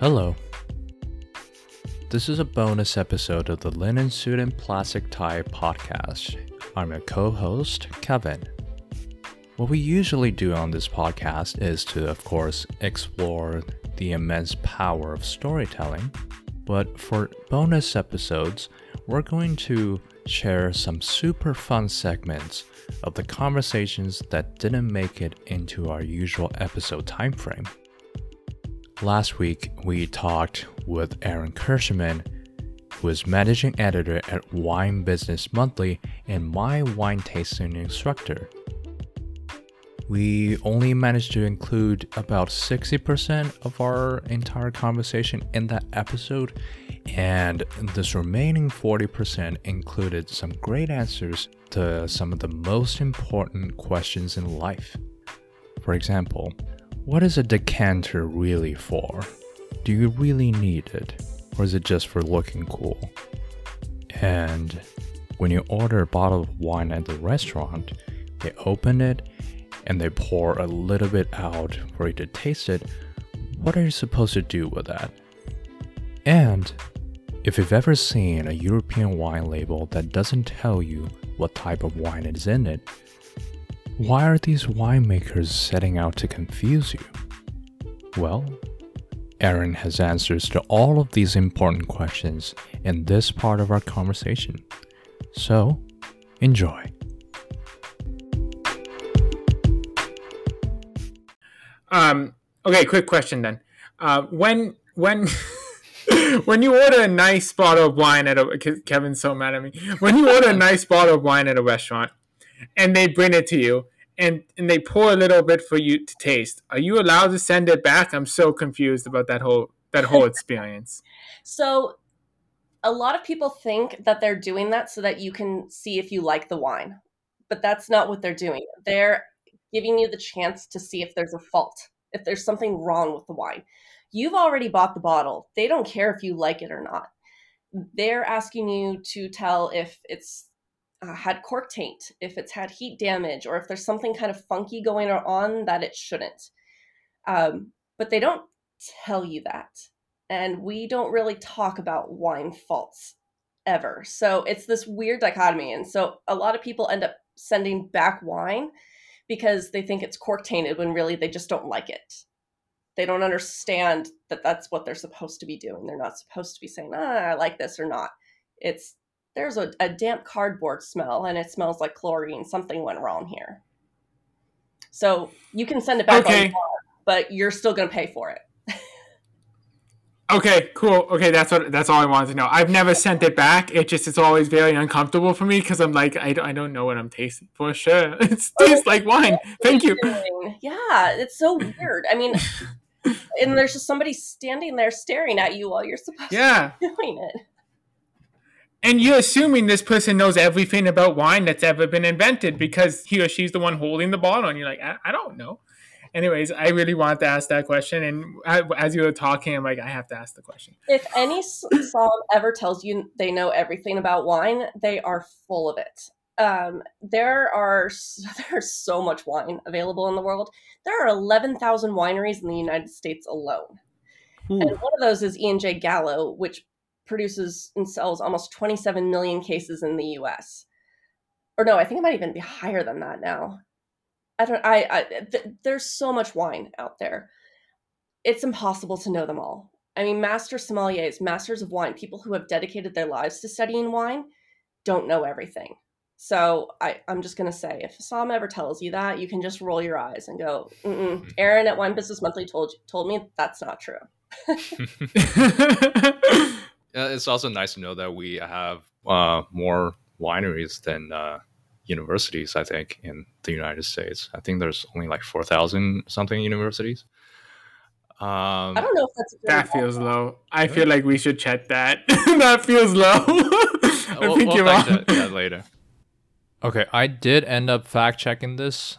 Hello. This is a bonus episode of the Linen Suit and Plastic Tie podcast. I'm your co host, Kevin. What we usually do on this podcast is to, of course, explore the immense power of storytelling. But for bonus episodes, we're going to share some super fun segments of the conversations that didn't make it into our usual episode timeframe. Last week, we talked with Erin Kirschenmann, who is managing editor at Wine Business Monthly and my wine tasting instructor. We only managed to include about 60% of our entire conversation in that episode, and this remaining 40% included some great answers to some of the most important questions in life. For example, what is a decanter really for? Do you really need it? Or is it just for looking cool? And when you order a bottle of wine at the restaurant, they open it and they pour a little bit out for you to taste it, what are you supposed to do with that? And if you've ever seen a European wine label that doesn't tell you what type of wine is in it, why are these winemakers setting out to confuse you? Well, Erin has answers to all of these important questions in this part of our conversation. So, enjoy. Um, okay, quick question then. Uh, when when when you order a nice bottle of wine at a Kevin's so mad at me. When you order a nice bottle of wine at a restaurant and they bring it to you and and they pour a little bit for you to taste, are you allowed to send it back? I'm so confused about that whole that whole experience. so a lot of people think that they're doing that so that you can see if you like the wine. But that's not what they're doing. They're giving you the chance to see if there's a fault, if there's something wrong with the wine. You've already bought the bottle. They don't care if you like it or not. They're asking you to tell if it's uh, had cork taint, if it's had heat damage, or if there's something kind of funky going on that it shouldn't. Um, but they don't tell you that. And we don't really talk about wine faults ever. So it's this weird dichotomy. And so a lot of people end up sending back wine because they think it's cork tainted when really they just don't like it. They don't understand that that's what they're supposed to be doing. They're not supposed to be saying, ah, I like this or not. It's there's a, a damp cardboard smell and it smells like chlorine. Something went wrong here. So you can send it back Okay. but you're still going to pay for it. Okay, cool. Okay, that's what that's all I wanted to know. I've never sent it back. It just it's always very uncomfortable for me because I'm like I don't, I don't know what I'm tasting for sure. It oh, tastes like wine. Thank you. Yeah, it's so weird. I mean, and there's just somebody standing there staring at you while you're supposed Yeah. to be doing it. And you're assuming this person knows everything about wine that's ever been invented because he or she's the one holding the bottle, and you're like, I, I don't know. Anyways, I really wanted to ask that question, and I, as you were talking, I'm like, I have to ask the question. If any s- somm ever tells you they know everything about wine, they are full of it. Um, there are there's so much wine available in the world. There are eleven thousand wineries in the United States alone, and one of those is E and J Gallo, which produces and sells almost twenty seven million cases in the U.S. Or no, I think it might even be higher than that now. I don't. I. I th- there's so much wine out there. It's impossible to know them all. I mean, master sommeliers, masters of wine, people who have dedicated their lives to studying wine, don't know everything. So I, I'm just gonna say, if Sam ever tells you that, you can just roll your eyes and go, Mm-mm. "Erin at Wine Business Monthly told told me that's not true." Uh, it's also nice to know that we have uh, more wineries than uh, universities, I think, in the United States. I think there's only like 4,000 something universities. Um, I don't know if that's a good that feels low. I feel like we should check that. that feels low. I we'll, think we'll you're fact wrong. check that later. Okay, I did end up fact checking this.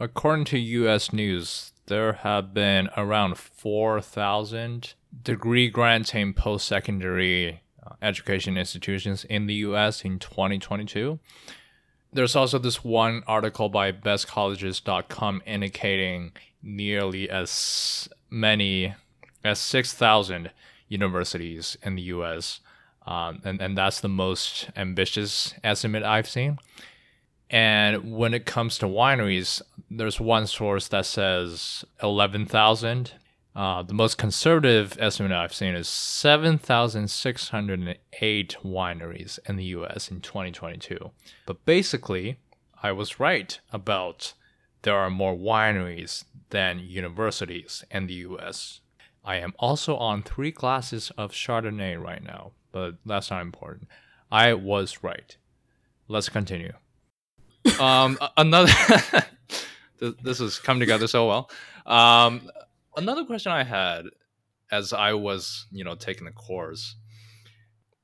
According to US News, there have been around 4,000 degree granting post secondary education institutions in the US in 2022. There's also this one article by bestcolleges.com indicating nearly as many as 6,000 universities in the US. Um, and, and that's the most ambitious estimate I've seen. And when it comes to wineries, there's one source that says 11,000. Uh, the most conservative estimate I've seen is 7,608 wineries in the US in 2022. But basically, I was right about there are more wineries than universities in the US. I am also on three glasses of Chardonnay right now, but that's not important. I was right. Let's continue. Um, another. this has come together so well. Um, another question I had as I was, you know, taking the course,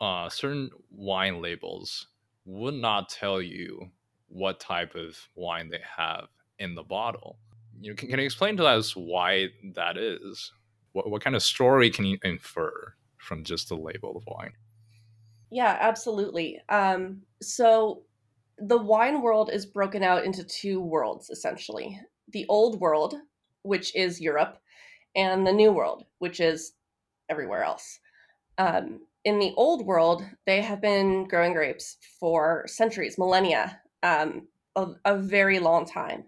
uh, certain wine labels would not tell you what type of wine they have in the bottle. You know, can, can you explain to us why that is? What, what kind of story can you infer from just the label of wine? Yeah, absolutely. Um, so the wine world is broken out into two worlds essentially the old world, which is Europe, and the new world, which is everywhere else. Um, in the old world, they have been growing grapes for centuries, millennia, um, a, a very long time.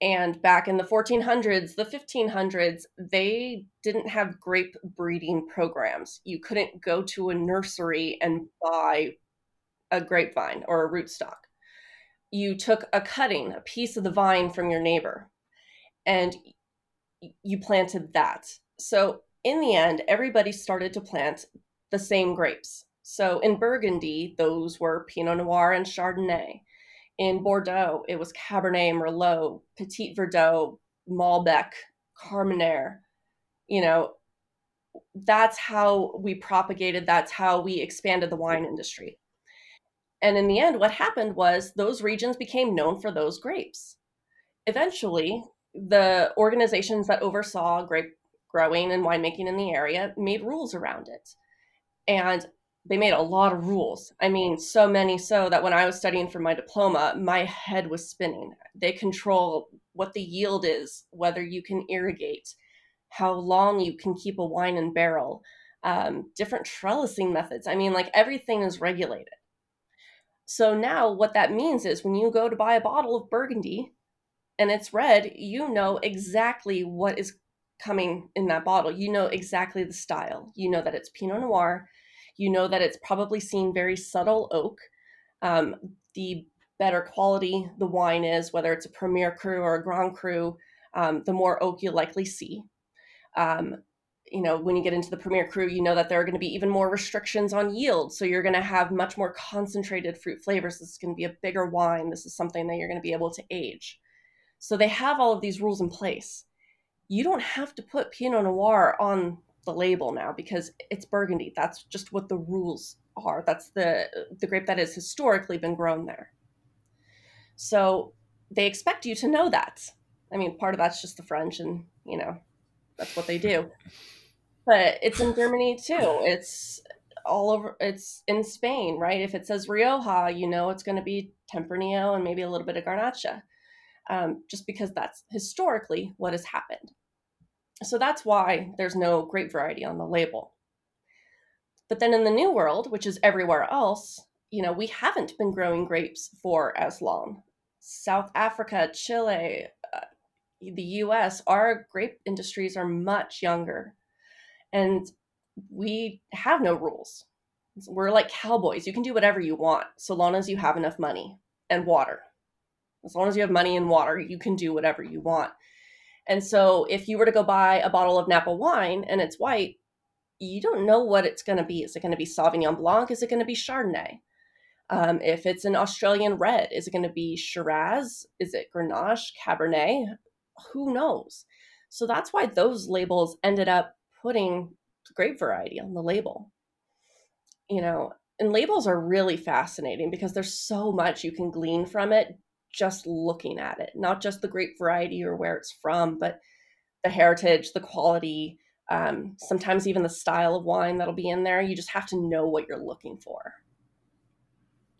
And back in the 1400s, the 1500s, they didn't have grape breeding programs. You couldn't go to a nursery and buy a grapevine or a rootstock. You took a cutting, a piece of the vine from your neighbor, and you planted that. So in the end, everybody started to plant the same grapes. So in Burgundy, those were Pinot Noir and Chardonnay. In Bordeaux, it was Cabernet Merlot, Petit Verdot, Malbec, Carmenere. You know, that's how we propagated, that's how we expanded the wine industry. And in the end, what happened was those regions became known for those grapes. Eventually, the organizations that oversaw grape growing and winemaking in the area made rules around it. And they made a lot of rules. I mean, so many so that when I was studying for my diploma, my head was spinning. They control what the yield is, whether you can irrigate, how long you can keep a wine in barrel, um, different trellising methods. I mean, like everything is regulated. So now what that means is when you go to buy a bottle of Burgundy and it's red, you know exactly what is coming in that bottle. You know exactly the style. You know that it's Pinot Noir you know that it's probably seen very subtle oak. Um, the better quality the wine is, whether it's a Premier Cru or a Grand Cru, um, the more oak you'll likely see. Um, you know, when you get into the Premier Cru, you know that there are going to be even more restrictions on yield. So you're going to have much more concentrated fruit flavors. This is going to be a bigger wine. This is something that you're going to be able to age. So they have all of these rules in place. You don't have to put Pinot Noir on the label now because it's burgundy. That's just what the rules are. That's the the grape that has historically been grown there. So they expect you to know that. I mean, part of that's just the French, and you know, that's what they do. But it's in Germany too. It's all over. It's in Spain, right? If it says Rioja, you know it's going to be Tempranillo and maybe a little bit of Garnacha, um, just because that's historically what has happened. So that's why there's no grape variety on the label. But then in the new world, which is everywhere else, you know, we haven't been growing grapes for as long. South Africa, Chile, uh, the US, our grape industries are much younger. And we have no rules. We're like cowboys. You can do whatever you want so long as you have enough money and water. As long as you have money and water, you can do whatever you want. And so if you were to go buy a bottle of Napa wine and it's white, you don't know what it's going to be. Is it going to be Sauvignon Blanc? Is it going to be Chardonnay? Um, if it's an Australian red, is it going to be Shiraz? Is it Grenache, Cabernet? Who knows? So that's why those labels ended up putting grape variety on the label. You know, and labels are really fascinating because there's so much you can glean from it just looking at it, not just the grape variety or where it's from, but the heritage, the quality, um, sometimes even the style of wine that'll be in there. You just have to know what you're looking for.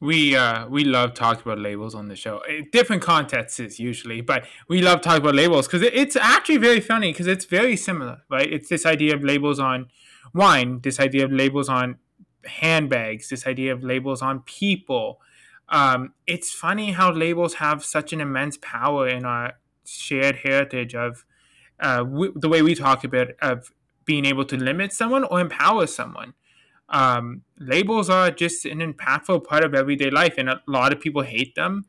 We uh we love talking about labels on the show. Eh, different contexts usually but we love talking about labels because it's actually very funny because it's very similar right? It's this idea of labels on wine this idea of labels on handbags this idea of labels on people. Um it's funny how labels have such an immense power in our shared heritage of uh w- the way we talk about of being able to limit someone or empower someone um, labels are just an impactful part of everyday life, and a lot of people hate them.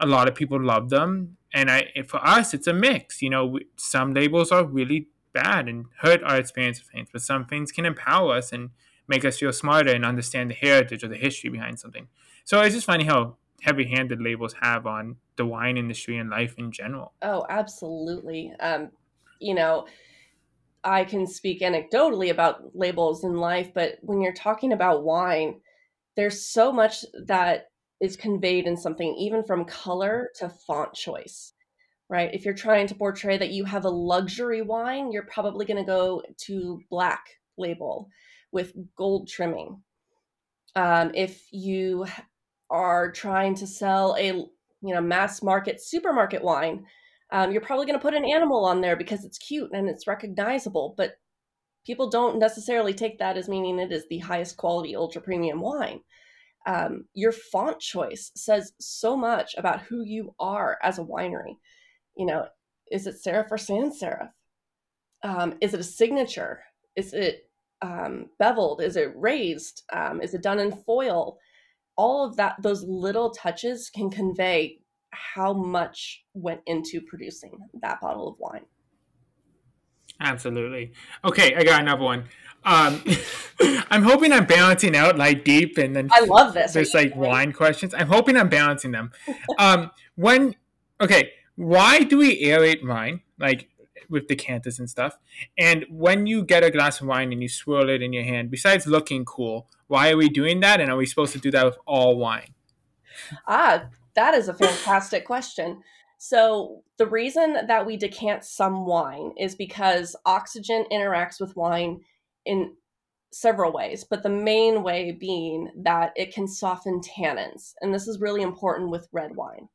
A lot of people love them, and I for us, it's a mix. You know, some labels are really bad and hurt our experience of things, but some things can empower us and make us feel smarter and understand the heritage or the history behind something. So it's just funny how heavy-handed labels have on the wine industry and life in general. Oh, absolutely. Um, you know, I can speak anecdotally about labels in life, but when you're talking about wine, there's so much that is conveyed in something, even from color to font choice, right? If you're trying to portray that you have a luxury wine, you're probably going to go to black label with gold trimming. Um, if you are trying to sell a you know mass market supermarket wine, um, you're probably going to put an animal on there because it's cute and it's recognizable, but people don't necessarily take that as meaning it is the highest quality ultra premium wine. Um, your font choice says so much about who you are as a winery. You know, is it serif or sans serif? Um, is it a signature? Is it um, beveled? Is it raised? Um, is it done in foil? All of that, those little touches can convey how much went into producing that bottle of wine. Absolutely. Okay, I got another one. Um, I'm hoping I'm balancing out like deep and then I love this. There's like wine questions. I'm hoping I'm balancing them. um, when okay, why do we aerate wine like with decanters and stuff? And when you get a glass of wine and you swirl it in your hand, besides looking cool, why are we doing that? And are we supposed to do that with all wine? Ah, that is a fantastic question. So, the reason that we decant some wine is because oxygen interacts with wine in several ways, but the main way being that it can soften tannins. And this is really important with red wine.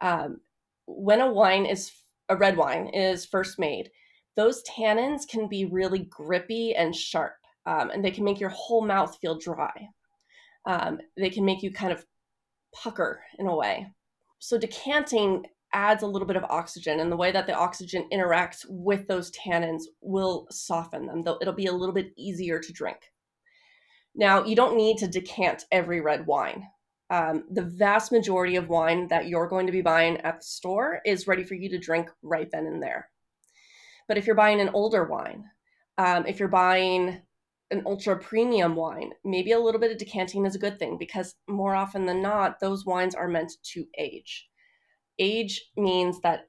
Um, when a wine is a red wine is first made, those tannins can be really grippy and sharp, um, and they can make your whole mouth feel dry. Um, they can make you kind of pucker in a way. So decanting adds a little bit of oxygen, and the way that the oxygen interacts with those tannins will soften them. Though It'll be a little bit easier to drink. Now, you don't need to decant every red wine. Um, the vast majority of wine that you're going to be buying at the store is ready for you to drink right then and there. But if you're buying an older wine, um, if you're buying an ultra premium wine, maybe a little bit of decanting is a good thing because more often than not, those wines are meant to age. Age means that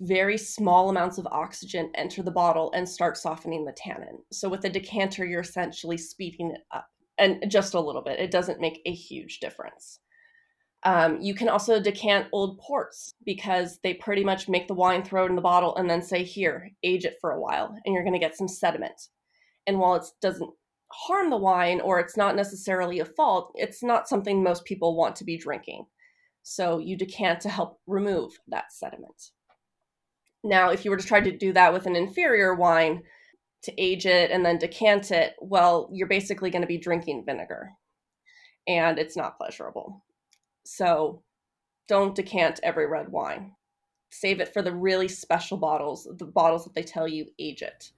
very small amounts of oxygen enter the bottle and start softening the tannin. So with a decanter, you're essentially speeding it up and just a little bit. It doesn't make a huge difference. Um, you can also decant old ports because they pretty much make the wine, throw it in the bottle, and then say, Here, age it for a while, and you're going to get some sediment. And while it doesn't harm the wine or it's not necessarily a fault, it's not something most people want to be drinking. So you decant to help remove that sediment. Now, if you were to try to do that with an inferior wine to age it and then decant it, well, you're basically going to be drinking vinegar and it's not pleasurable. So don't decant every red wine. Save it for the really special bottles, the bottles that they tell you age it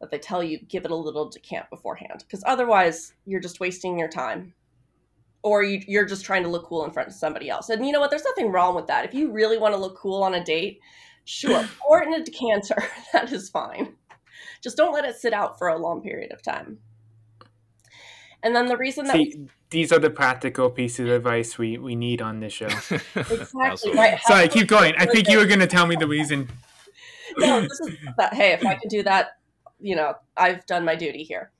that they tell you give it a little decant beforehand because otherwise you're just wasting your time or you, are just trying to look cool in front of somebody else and you know what there's nothing wrong with that if you really want to look cool on a date sure pour it in a decanter that is fine just don't let it sit out for a long period of time and then the reason that See, these are the practical pieces of advice we, we need on this show. exactly right. Sorry, keep going. I think you were going to tell me the reason. no, this is that. Hey, if I can do that, you know, I've done my duty here.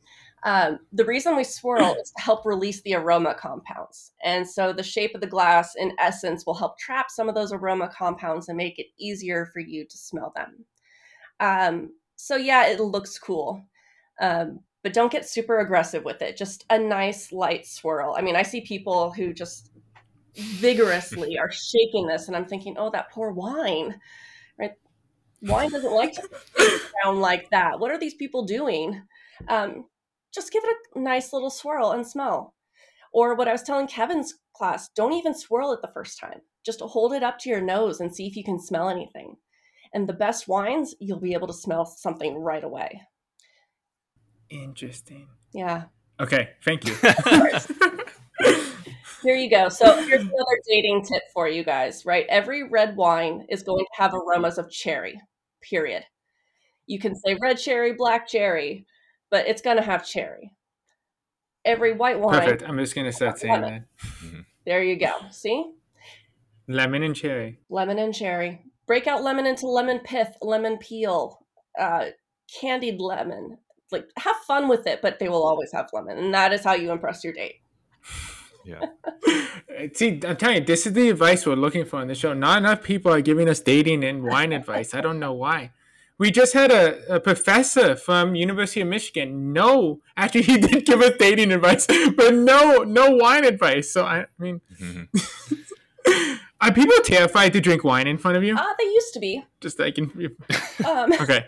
Um, the reason we swirl is to help release the aroma compounds. And so the shape of the glass, in essence, will help trap some of those aroma compounds and make it easier for you to smell them. Um, so, yeah, it looks cool. Um, but don't get super aggressive with it. Just a nice light swirl. I mean, I see people who just vigorously are shaking this, and I'm thinking, oh, that poor wine, right? Wine doesn't like to sound like that. What are these people doing? Um, just give it a nice little swirl and smell. Or what I was telling Kevin's class, don't even swirl it the first time. Just hold it up to your nose and see if you can smell anything. And the best wines, you'll be able to smell something right away. Interesting. Yeah. Okay, thank you. Here you go. So here's another dating tip for you guys, right? Every red wine is going to have aromas of cherry, period. You can say red cherry, black cherry, but it's going to have cherry. Every white wine. Perfect. I'm just going to start saying that. There you go. See? Lemon and cherry. Lemon and cherry. Break out lemon into lemon pith, lemon peel, uh, candied lemon. Like, have fun with it, but they will always have lemon. And that is how you impress your date. Yeah. See, I'm telling you, this is the advice we're looking for on the show. Not enough people are giving us dating and wine advice. I don't know why. We just had a, a professor from University of Michigan. No, actually, he did give us dating advice, but no, no wine advice. So I, I mean, Mm-hmm. are people terrified to drink wine in front of you? Ah, they used to be. Just like in, Um, okay,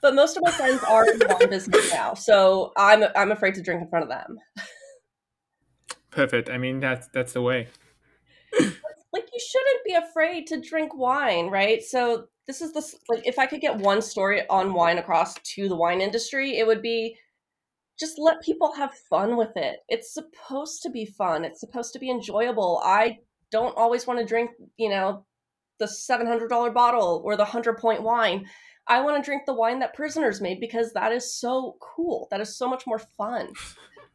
but most of my friends are in the wine business now, so I'm I'm afraid to drink in front of them. Perfect. I mean, that's that's the way. Like you shouldn't be afraid to drink wine, right? So this is the like if I could get one story on wine across to the wine industry, it would be just let people have fun with it. It's supposed to be fun. It's supposed to be enjoyable. I don't always want to drink, you know, the $700 bottle or the 100 point wine. I want to drink the wine that prisoners made because that is so cool. That is so much more fun.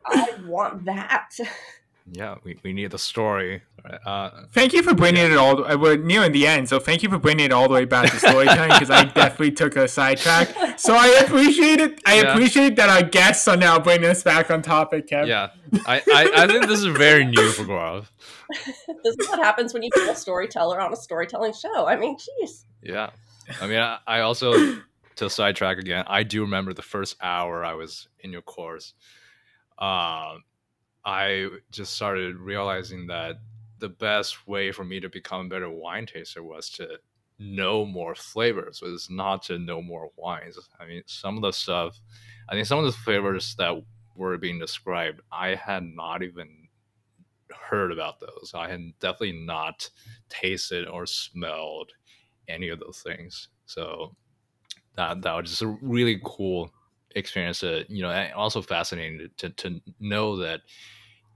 I want that. Yeah, we, we need the story. Uh, Thank you for bringing it all. uh, We're near in the end, so thank you for bringing it all the way back to storytelling because I definitely took a sidetrack. So I appreciate it. I Yeah. appreciate that our guests are now bringing us back on topic, Kev. yeah, I, I, I think this is very new for Gaurav. this is what happens when you put a storyteller on a storytelling show. I mean, jeez. Yeah. I mean, I, I also, to sidetrack again, I do remember the first hour I was in your course. Um, I just started realizing that the best way for me to become a better wine taster was to know more flavors, was not to know more wines. I mean, some of the stuff, I think some of the flavors that were being described, I had not even heard about those. I had definitely not tasted or smelled any of those things. So that that was just a really cool experience. You know, and also fascinating to to know that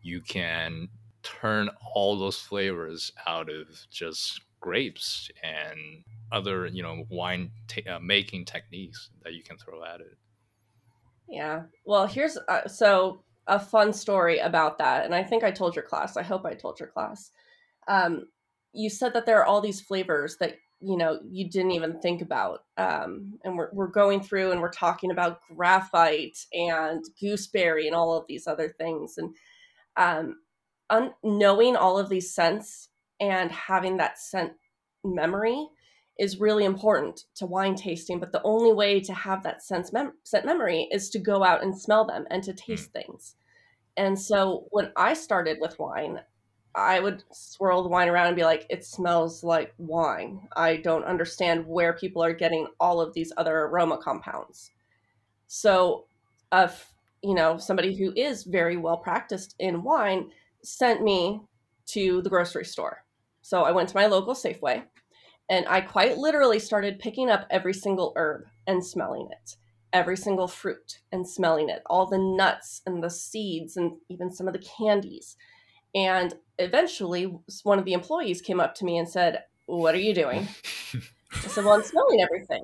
you can turn all those flavors out of just grapes and other you know wine ta- uh, making techniques that you can throw at it. Yeah. Well, here's uh, so a fun story about that, and I think I told your class. I hope I told your class. Um, you said that there are all these flavors that you know you didn't even think about, um, and we're we're going through and we're talking about graphite and gooseberry and all of these other things, and um, un- knowing all of these scents and having that scent memory is really important to wine tasting but the only way to have that sense mem- scent memory is to go out and smell them and to taste things. And so when i started with wine i would swirl the wine around and be like it smells like wine. I don't understand where people are getting all of these other aroma compounds. So if you know somebody who is very well practiced in wine sent me to the grocery store so i went to my local safeway and I quite literally started picking up every single herb and smelling it, every single fruit and smelling it, all the nuts and the seeds and even some of the candies. And eventually, one of the employees came up to me and said, What are you doing? I said, Well, I'm smelling everything.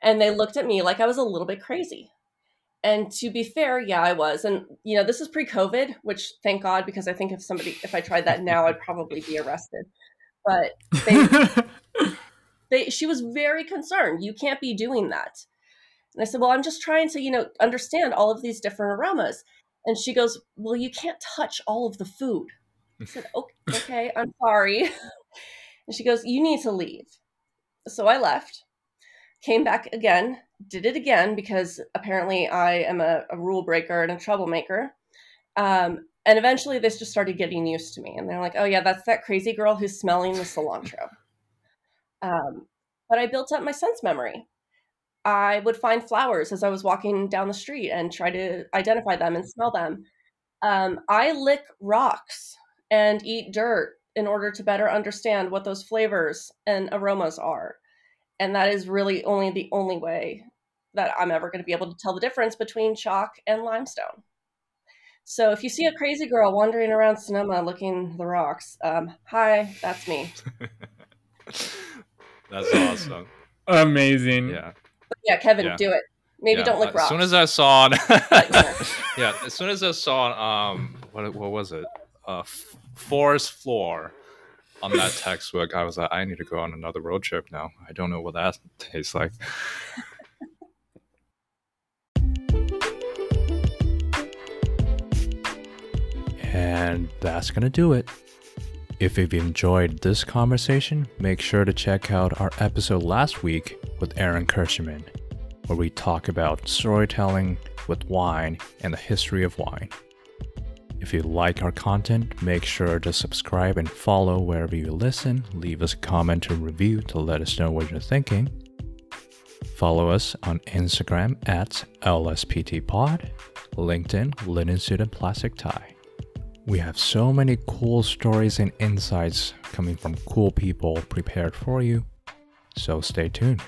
And they looked at me like I was a little bit crazy. And to be fair, yeah, I was. And, you know, this is pre COVID, which thank God, because I think if somebody, if I tried that now, I'd probably be arrested. But they, they she was very concerned. You can't be doing that. And i said well i'm just trying to you know understand all of these different aromas. And she goes well you can't touch all of the food. I said okay, okay i'm sorry. And she goes you need to leave. So i left came back again did it again because apparently i am a, a rule breaker and a troublemaker um, And eventually they just started getting used to me. And they're like, oh, yeah, that's that crazy girl who's smelling the cilantro. Um, but I built up my sense memory. I would find flowers as I was walking down the street and try to identify them and smell them. Um, I lick rocks and eat dirt in order to better understand what those flavors and aromas are. And that is really only the only way that I'm ever going to be able to tell the difference between chalk and limestone. So if you see a crazy girl wandering around Sonoma looking the rocks, um, hi, that's me. that's awesome. Amazing. Yeah. But yeah, Kevin, yeah. do it. Maybe yeah. don't lick rocks. As soon as I saw it, yeah, as soon as I saw um, what what was it? Uh, forest floor on that textbook, I was like, I need to go on another road trip now. I don't know what that tastes like. and that's going to do it. If you've enjoyed this conversation, make sure to check out our episode last week with Erin Kirschenmann, where we talk about storytelling with wine and the history of wine. If you like our content, make sure to subscribe and follow wherever you listen. Leave us a comment or review to let us know what you're thinking. Follow us on Instagram at LSPTPod, LinkedIn, Linen Suit and Plastic Tie. We have so many cool stories and insights coming from cool people prepared for you, so stay tuned.